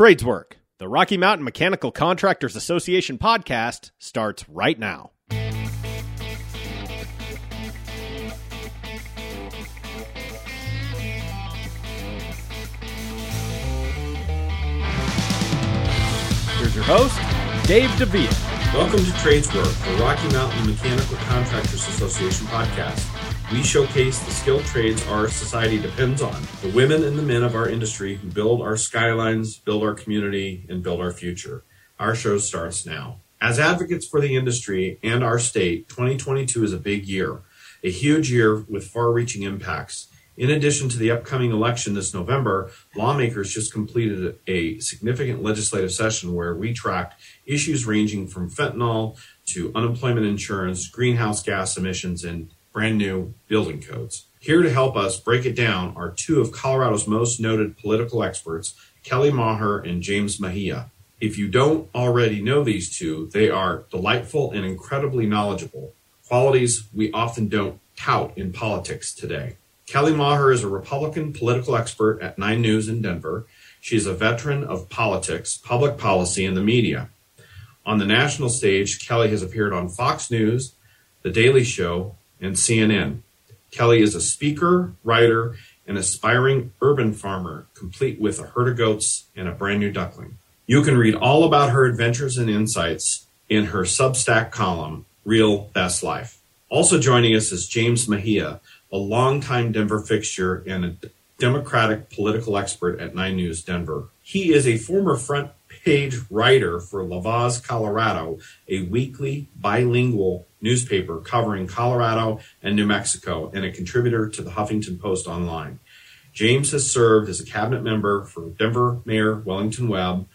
Tradeswork, the Rocky Mountain Mechanical Contractors Association podcast, starts right now. Here's your host, Dave DeVia. Welcome to Tradeswork, the Rocky Mountain Mechanical Contractors Association podcast. We showcase the skilled trades our society depends on, the women and the men of our industry who build our skylines, build our community, and build our future. Our show starts now. As advocates for the industry and our state, 2022 is a big year, a huge year with far reaching impacts. In addition to the upcoming election this November, lawmakers just completed a significant legislative session where we tracked issues ranging from fentanyl to unemployment insurance, greenhouse gas emissions, and brand new building codes. Here to help us break it down are two of Colorado's most noted political experts, Kelly Maher and James Mejia. If you don't already know these two, they are delightful and incredibly knowledgeable, qualities we often don't tout in politics today. Kelly Maher is a Republican political expert at Nine News in Denver. She is a veteran of politics, public policy, and the media. On the national stage, Kelly has appeared on Fox News, The Daily Show, and CNN. Kelly is a speaker, writer, and aspiring urban farmer, complete with a herd of goats and a brand new duckling. You can read all about her adventures and insights in her Substack column, Real Best Life. Also joining us is James Mejia, a longtime Denver fixture and a Democratic political expert at Nine News Denver. He is a former front page writer for La Voz, Colorado, a weekly bilingual newspaper covering Colorado and New Mexico, and a contributor to the Huffington Post Online. James has served as a cabinet member for Denver Mayor Wellington Webb.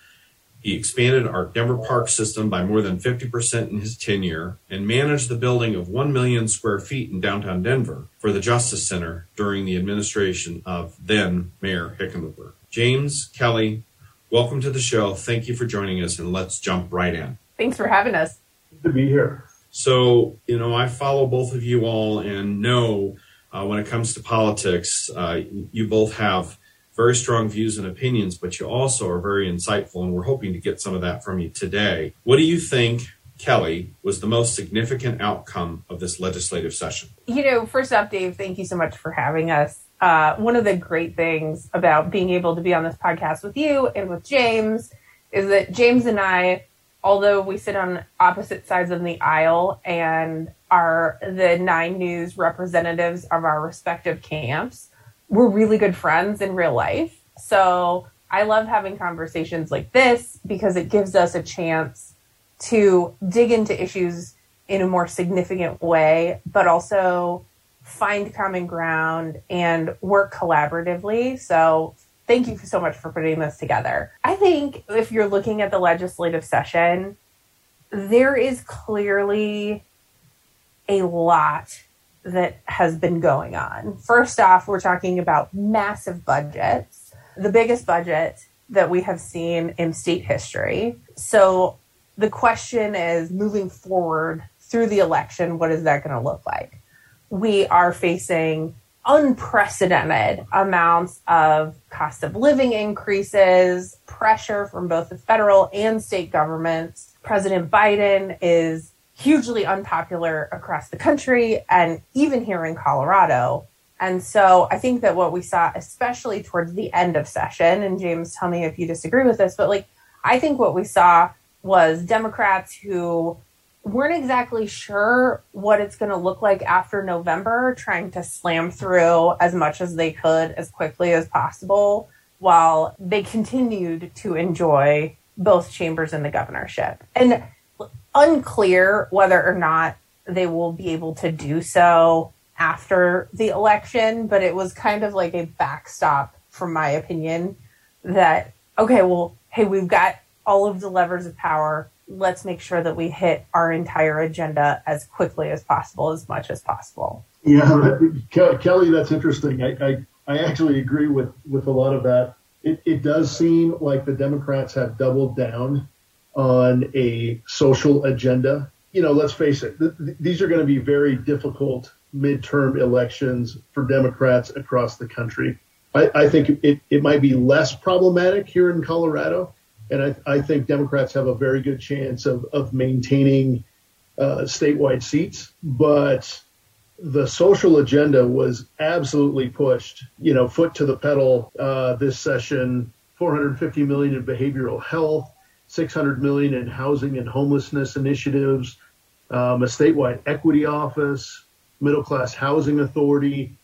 He expanded our Denver park system by more than 50% in his tenure and managed the building of 1 million square feet in downtown Denver for the Justice Center during the administration of then Mayor Hickenlooper. James, Kelly, welcome to the show. Thank you for joining us, and let's jump right in. Thanks for having us. Good to be here. So, you know, I follow both of you all and know uh, when it comes to politics, uh, you both have very strong views and opinions, but you also are very insightful, and we're hoping to get some of that from you today. What do you think, Kelly, was the most significant outcome of this legislative session? You know, first off, Dave, thank you so much for having us. Uh, one of the great things about being able to be on this podcast with you and with James is that James and I, although we sit on opposite sides of the aisle and are the Nine News representatives of our respective camps, we're really good friends in real life. So I love having conversations like this because it gives us a chance to dig into issues in a more significant way, but also find common ground and work collaboratively. So thank you so much for putting this together. I think if you're looking at the legislative session, there is clearly a lot that has been going on. First off, we're talking about massive budgets, the biggest budget that we have seen in state history. So the question is moving forward through the election, what is that going to look like? We are facing unprecedented amounts of cost of living increases, pressure from both the federal and state governments. President Biden is hugely unpopular across the country and even here in Colorado. And so I think that what we saw, especially towards the end of session, and James, tell me if you disagree with this, but like, I think what we saw was Democrats who weren't exactly sure what it's going to look like after November, trying to slam through as much as they could as quickly as possible while they continued to enjoy both chambers in the governorship. And unclear whether or not they will be able to do so after the election, but it was kind of like a backstop, from my opinion, that, okay, well, hey, we've got all of the levers of power. Let's make sure that we hit our entire agenda as quickly as possible, as much as possible. Yeah, Kelly, that's interesting. I, I, I actually agree with, with a lot of that. It, it does seem like the Democrats have doubled down on a social agenda. You know, let's face it, th- th- these are going to be very difficult midterm elections for Democrats across the country. I, I think it, it might be less problematic here in Colorado. And I, I think Democrats have a very good chance of, of maintaining uh, statewide seats. But the social agenda was absolutely pushed, you know, foot to the pedal uh, this session. 450 million in behavioral health, 600 million in housing and homelessness initiatives, um, a statewide equity office, middle class housing authority.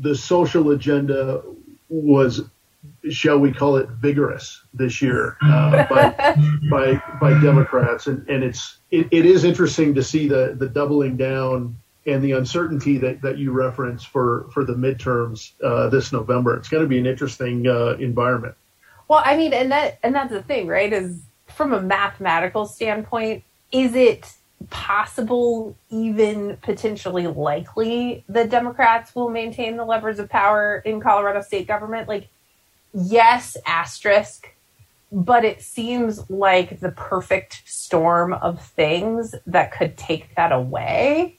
The social agenda was, shall we call it, vigorous this year uh, by, by by Democrats, and and it's it, it is interesting to see the the doubling down and the uncertainty that, that you reference for for the midterms uh, this November. It's going to be an interesting uh, environment. Well, I mean, and that and that's the thing, right? Is from a mathematical standpoint, is it possible, even potentially likely, that Democrats will maintain the levers of power in Colorado state government? Like, yes, asterisk, but it seems like the perfect storm of things that could take that away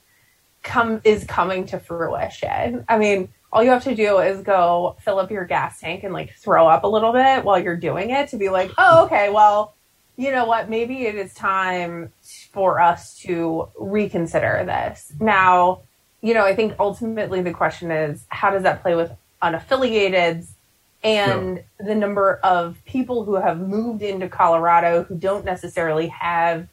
come is coming to fruition. I mean, all you have to do is go fill up your gas tank and like throw up a little bit while you're doing it to be like, oh, okay, well, you know what? Maybe it is time for us to reconsider this. Now, you know, I think ultimately the question is how does that play with unaffiliated and the number of people who have moved into Colorado who don't necessarily have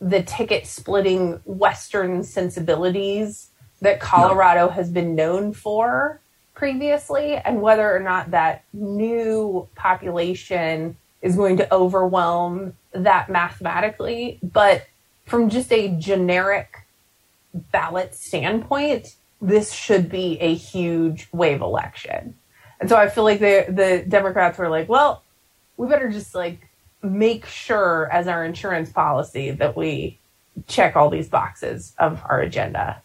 the ticket splitting Western sensibilities that Colorado has been known for previously, and whether or not that new population is going to overwhelm that mathematically. But from just a generic ballot standpoint, this should be a huge wave election. And so I feel like the the Democrats were like, well, we better just like make sure as our insurance policy that we check all these boxes of our agenda.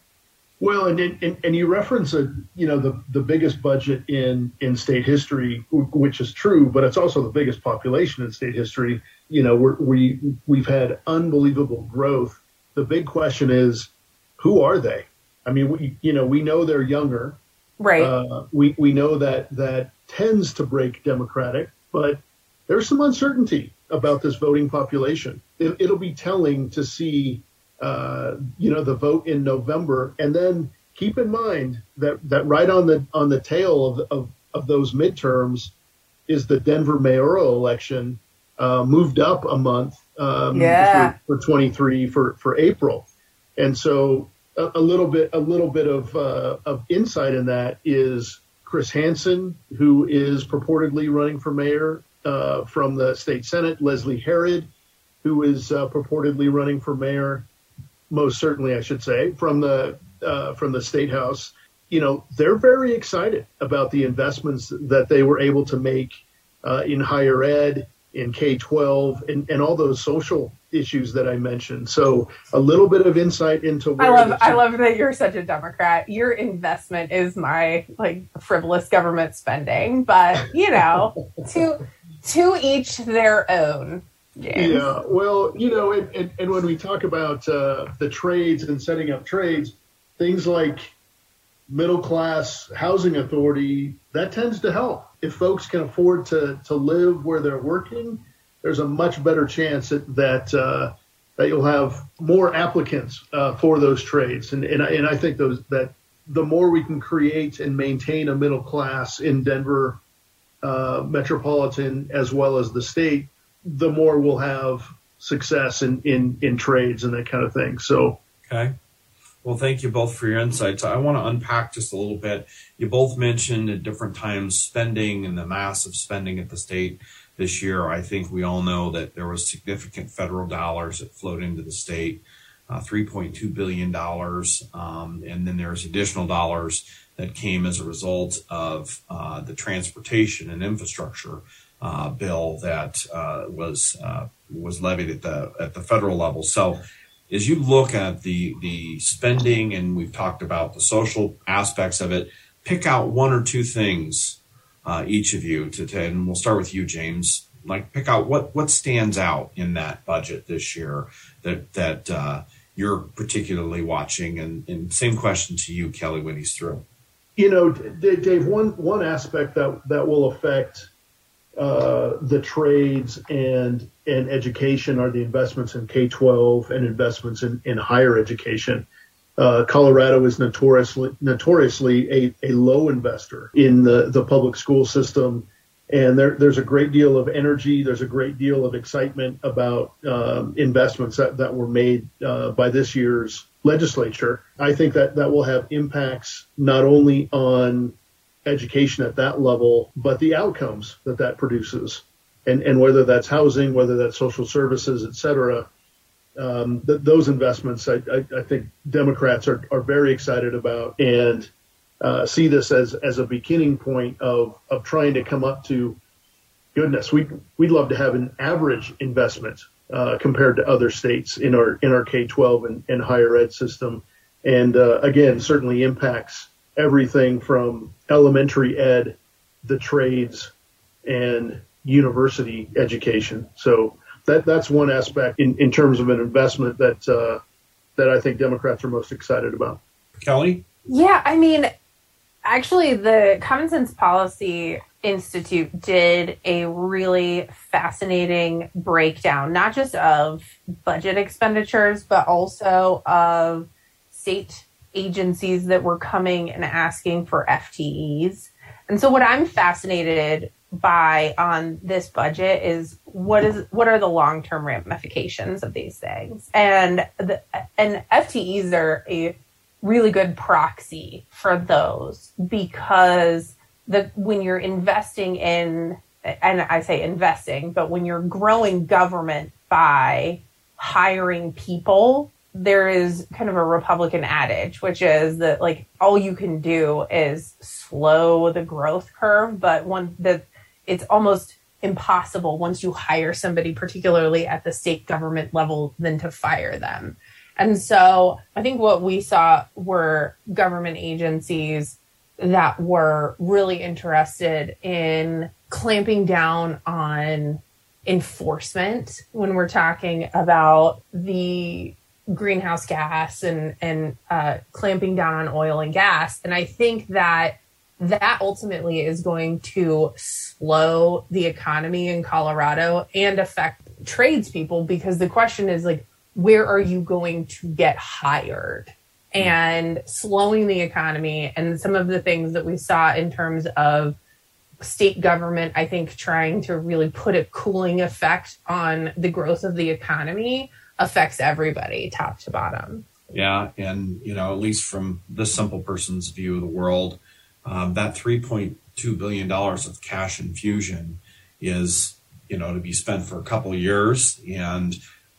Well, and, and and you reference a you know the the biggest budget in in state history, which is true, but it's also the biggest population in state history. You know, we're, we we've had unbelievable growth. The big question is, who are they? I mean, we you know we know they're younger, right? Uh, we we know that that tends to break Democratic, but there's some uncertainty about this voting population. It, it'll be telling to see uh, you know, the vote in November, and then keep in mind that that right on the on the tail of of, of those midterms is the Denver mayoral election, uh, moved up a month um, yeah. for, for 23 for for April, and so a, a little bit a little bit of uh, of insight in that is Chris Hansen, who is purportedly running for mayor uh, from the state senate, Leslie Herod, who is uh, purportedly running for mayor most certainly, I should say, from the uh, from the state house. You know, they're very excited about the investments that they were able to make uh, in higher ed, in K twelve, and, and all those social issues that I mentioned. So a little bit of insight into. I love. I love that you're such a Democrat. Your investment is my like frivolous government spending, but you know, to to each their own. James. Yeah, well, you know, and, and, and when we talk about uh, the trades and setting up trades, things like middle class housing authority, that tends to help. If folks can afford to, to live where they're working, there's a much better chance that that, uh, that you'll have more applicants uh, for those trades. And, and, I, and I think those that the more we can create and maintain a middle class in Denver uh, metropolitan as well as the state, the more we'll have success in, in, in trades and that kind of thing. So, okay. Well, thank you both for your insights. I want to unpack just a little bit. You both mentioned at different times spending and the massive spending at the state this year. I think we all know that there was significant federal dollars that flowed into the state, uh, $3.2 billion. Um, and then there's additional dollars that came as a result of uh, the transportation and infrastructure uh, bill that uh, was uh, was levied at the at the federal level. So, as you look at the the spending, and we've talked about the social aspects of it, pick out one or two things uh, each of you to, to, and we'll start with you, James. Like, pick out what what stands out in that budget this year that that uh, you're particularly watching, and, and same question to you, Kelly, when he's through. You know, Dave, one one aspect that that will affect uh, the trades and and education are the investments in K twelve and investments in, in higher education. Uh, Colorado is notoriously notoriously a, a low investor in the, the public school system and there, there's a great deal of energy. There's a great deal of excitement about um, investments that, that were made uh, by this year's legislature. I think that that will have impacts not only on education at that level, but the outcomes that that produces, and and whether that's housing, whether that's social services, et cetera. Um, th- those investments, I, I, I think Democrats are, are very excited about, and uh, see this as as a beginning point of of trying to come up to goodness. We we'd, love to have an average investment uh, compared to other states in our in our K twelve and, and higher ed system, and uh, again certainly impacts everything from elementary ed, the trades, and university education. So that that's one aspect in, in terms of an investment that uh, that I think Democrats are most excited about. Kelly. Yeah, I mean, Actually, the Common Sense Policy Institute did a really fascinating breakdown, not just of budget expenditures, but also of state agencies that were coming and asking for FTEs. And so, what I'm fascinated by on this budget is what is what are the long term ramifications of these things, and the and FTEs are a really good proxy for those because the when you're investing in and I say investing, but when you're growing government by hiring people, there is kind of a Republican adage, which is that like all you can do is slow the growth curve, but one that it's almost impossible once you hire somebody, particularly at the state government level, than to fire them. And so I think what we saw were government agencies that were really interested in clamping down on enforcement when we're talking about the greenhouse gas and and uh, clamping down on oil and gas. And I think that that ultimately is going to slow the economy in Colorado and affect tradespeople because the question is like where are you going to get hired? And slowing the economy and some of the things that we saw in terms of state government, I think, trying to really put a cooling effect on the growth of the economy affects everybody, top to bottom. Yeah. And, you know, at least from this simple person's view of the world, um, that $3.2 billion of cash infusion is, you know, to be spent for a couple of years. And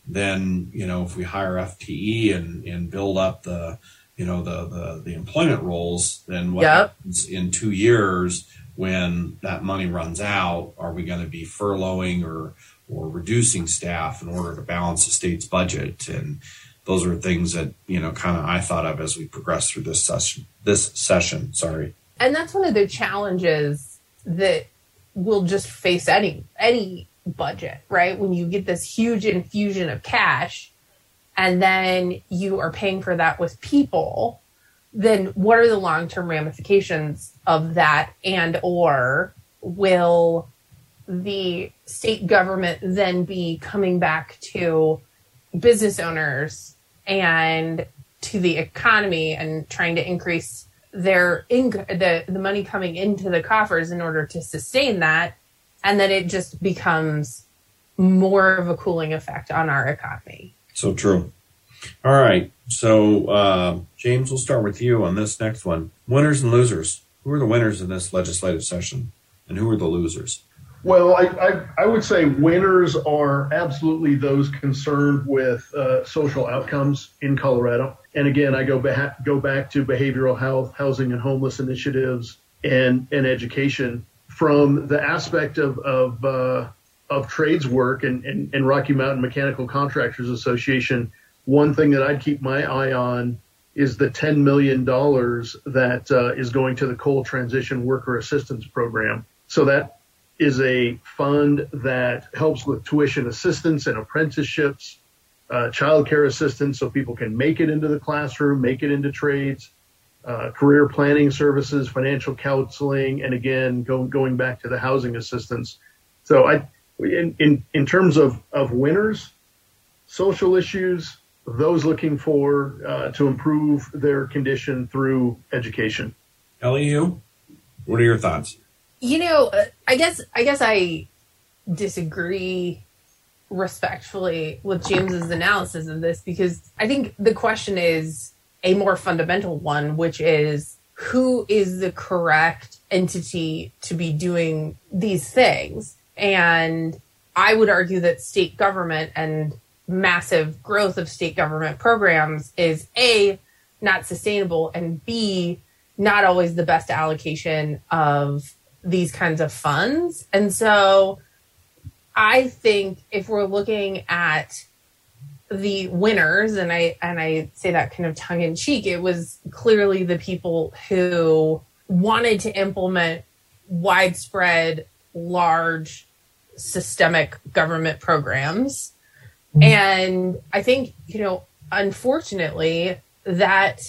then you know if we hire FTE and and build up the you know the the, the employment rolls, then what yep. happens in two years when that money runs out? Are we going to be furloughing or or reducing staff in order to balance the state's budget? And those are things that you know kind of I thought of as we progress through this session. This session, sorry. And that's one of the challenges that will just face any any budget, right? When you get this huge infusion of cash and then you are paying for that with people, then what are the long-term ramifications of that and or will the state government then be coming back to business owners and to the economy and trying to increase their the the money coming into the coffers in order to sustain that and then it just becomes more of a cooling effect on our economy. So true. All right. So, uh, James, we'll start with you on this next one. Winners and losers. Who are the winners in this legislative session, and who are the losers? Well, I, I, I would say winners are absolutely those concerned with uh, social outcomes in Colorado. And again, I go back go back to behavioral health, housing and homeless initiatives, and and education from the aspect of of, uh, of trades work and, and, and, Rocky Mountain Mechanical Contractors Association, one thing that I'd keep my eye on is the $10 million that uh, is going to the Coal Transition Worker Assistance Program. So that is a fund that helps with tuition assistance and apprenticeships, uh, childcare assistance so people can make it into the classroom, make it into trades, uh, career planning services, financial counseling, and again, go, going back to the housing assistance. So I, in, in, in terms of, of winners, social issues, those looking for uh, to improve their condition through education. You, what are your thoughts? You know, uh, I guess I guess I disagree respectfully with James's analysis of this because I think the question is a more fundamental one, which is who is the correct entity to be doing these things? And I would argue that state government and massive growth of state government programs is A, not sustainable, and B, not always the best allocation of these kinds of funds. And so I think if we're looking at the winners, and I and I say that kind of tongue in cheek, it was clearly the people who wanted to implement widespread, large, systemic government programs. Mm-hmm. And I think, you know, unfortunately, that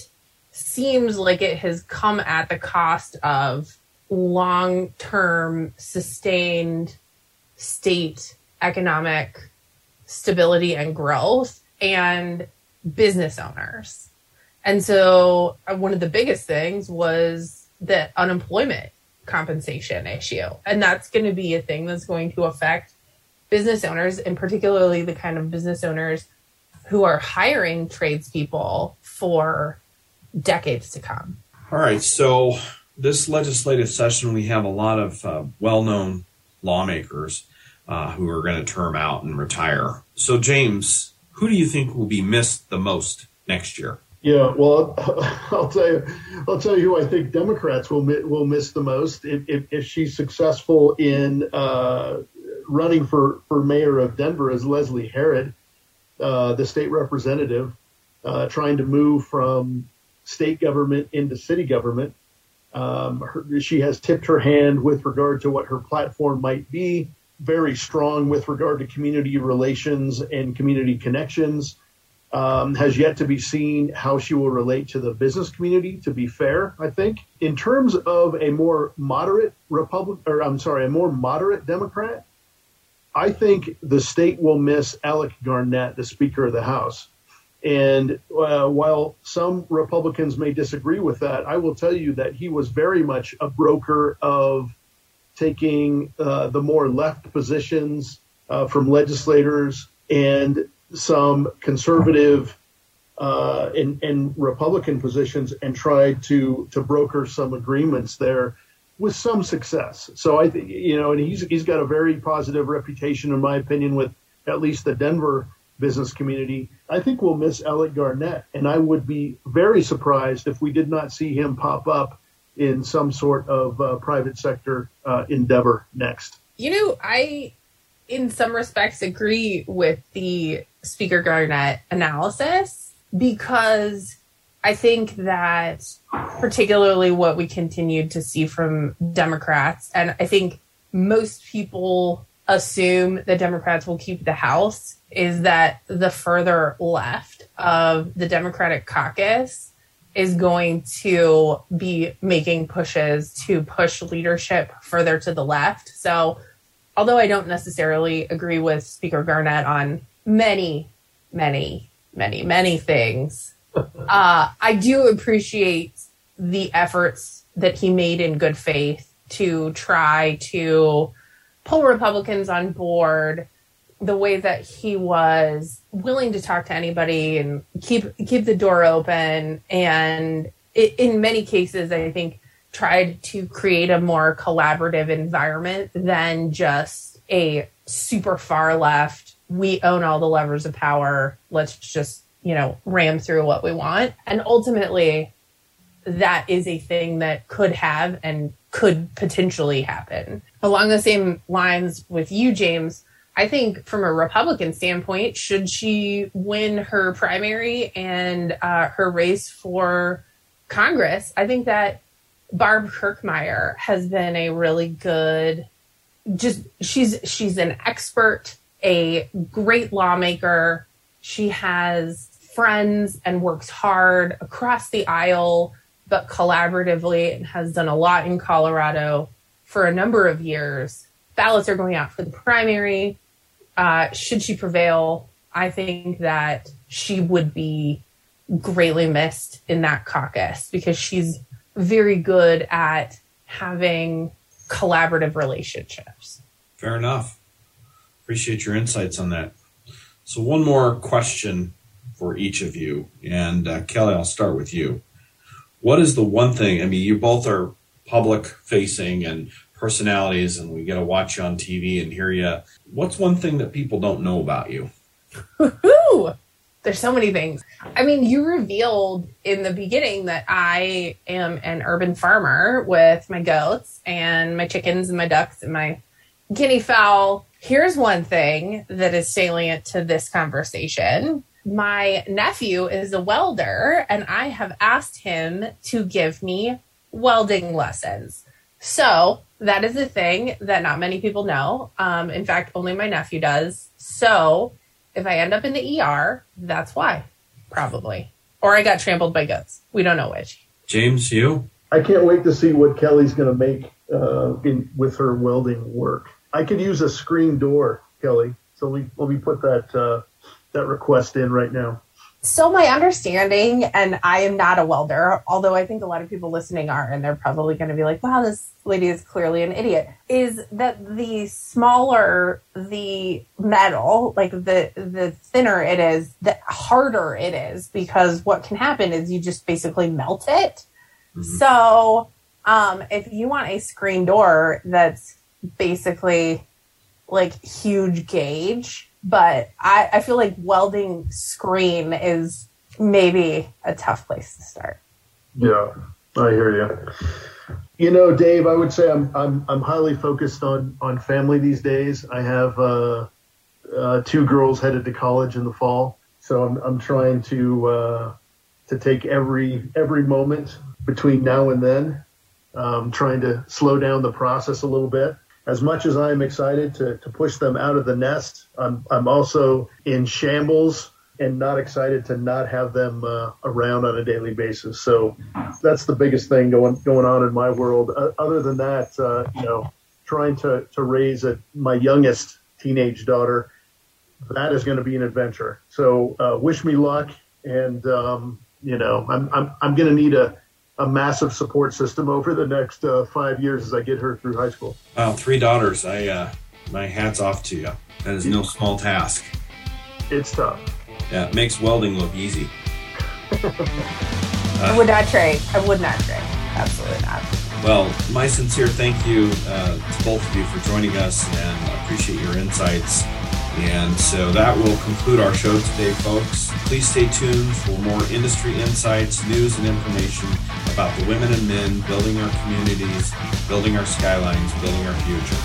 seems like it has come at the cost of long term, sustained state economic stability and growth and business owners. And so uh, one of the biggest things was the unemployment compensation issue. And that's going to be a thing that's going to affect business owners and particularly the kind of business owners who are hiring tradespeople for decades to come. All right. So this legislative session, we have a lot of uh, well-known lawmakers uh, who are going to term out and retire. So, James, who do you think will be missed the most next year? Yeah, well, I'll tell you, I'll tell you who I think Democrats will will miss the most if, if, if she's successful in uh, running for, for mayor of Denver is Leslie Herod, uh, the state representative, uh, trying to move from state government into city government. Um, her, she has tipped her hand with regard to what her platform might be very strong with regard to community relations and community connections. Um, has yet to be seen how she will relate to the business community. To be fair, I think in terms of a more moderate Republic, or I'm sorry, a more moderate Democrat, I think the state will miss Alec Garnett, the Speaker of the House. And uh, while some Republicans may disagree with that, I will tell you that he was very much a broker of taking uh, the more left positions uh, from legislators and some conservative uh, and, and, Republican positions and tried to to broker some agreements there with some success. So I think you know, and he's he's got a very positive reputation, in my opinion, with at least the Denver business community. I think we'll miss Alec Garnett, and I would be very surprised if we did not see him pop up in some sort of uh, private sector uh, endeavor next. You know, I, in some respects, agree with the Speaker Garnett analysis because I think that particularly what we continued to see from Democrats, and I think most people assume the Democrats will keep the House, is that the further left of the Democratic caucus is going to be making pushes to push leadership further to the left. So, although I don't necessarily agree with Speaker Garnett on many, many, many, many things, uh, I do appreciate the efforts that he made in good faith to try to pull Republicans on board the way that he was willing to talk to anybody and keep keep the door open and it, in many cases i think tried to create a more collaborative environment than just a super far left we own all the levers of power. Let's just you know ram through what we want. And ultimately that is a thing that could have and could potentially happen along the same lines with you james I think from a Republican standpoint, should she win her primary and uh, her race for Congress, I think that Barb Kirkmeyer has been a really good just she's she's an expert, a great lawmaker. She has friends and works hard across the aisle but collaboratively and has done a lot in Colorado for a number of years. Ballots are going out for the primary. Uh, should she prevail, I think that she would be greatly missed in that caucus because she's very good at having collaborative relationships. Fair enough. Appreciate your insights on that. So, one more question for each of you. And uh, Kelly, I'll start with you. What is the one thing? I mean, you both are public facing and personalities, and we get to watch you on TV and hear you. What's one thing that people don't know about you? There's so many things. I mean, you revealed in the beginning that I am an urban farmer with my goats and my chickens and my ducks and my guinea fowl. Here's one thing that is salient to this conversation. My nephew is a welder, and I have asked him to give me welding lessons. So that is a thing that not many people know. Um, in fact, only my nephew does. So if I end up in the ER, that's why, probably. Or I got trampled by goats. We don't know which. James, you? I can't wait to see what Kelly's going to make uh, in with her welding work. I could use a screen door, Kelly. So we, let me put that uh, that request in right now. So my understanding, and I am not a welder, although I think a lot of people listening are, and they're probably going to be like, "Wow, this lady is clearly an idiot." Is that the smaller the metal, like the the thinner it is, the harder it is, because what can happen is you just basically melt it. Mm-hmm. So, um, if you want a screen door that's basically like huge gauge but I, I feel like welding screen is maybe a tough place to start. Yeah, I hear you. You know, Dave, I would say I'm I'm I'm highly focused on on family these days. I have uh, uh, two girls headed to college in the fall, so I'm I'm trying to uh, to take every every moment between now and then, um, trying to slow down the process a little bit as much as I'm excited to, to push them out of the nest, I'm, I'm also in shambles and not excited to not have them uh, around on a daily basis. So that's the biggest thing going going on in my world. Uh, other than that, uh, you know, trying to to raise a, my youngest teenage daughter, that is going to be an adventure. So uh, wish me luck, and um, you know, I'm I'm I'm going to need a a massive support system over the next uh, five years as I get her through high school. Wow, three daughters. I uh, my hats off to you. That is no small task. It's tough. Yeah, it makes welding look easy. uh, I would not trade. I would not trade. Absolutely not. Well, my sincere thank you uh, to both of you for joining us, and appreciate your insights. And so that will conclude our show today, folks. Please stay tuned for more industry insights, news, and information about the women and men building our communities, building our skylines, building our future.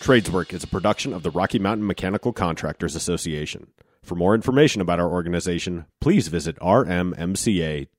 Tradeswork is a production of the Rocky Mountain Mechanical Contractors Association. For more information about our organization, please visit rmmca.org.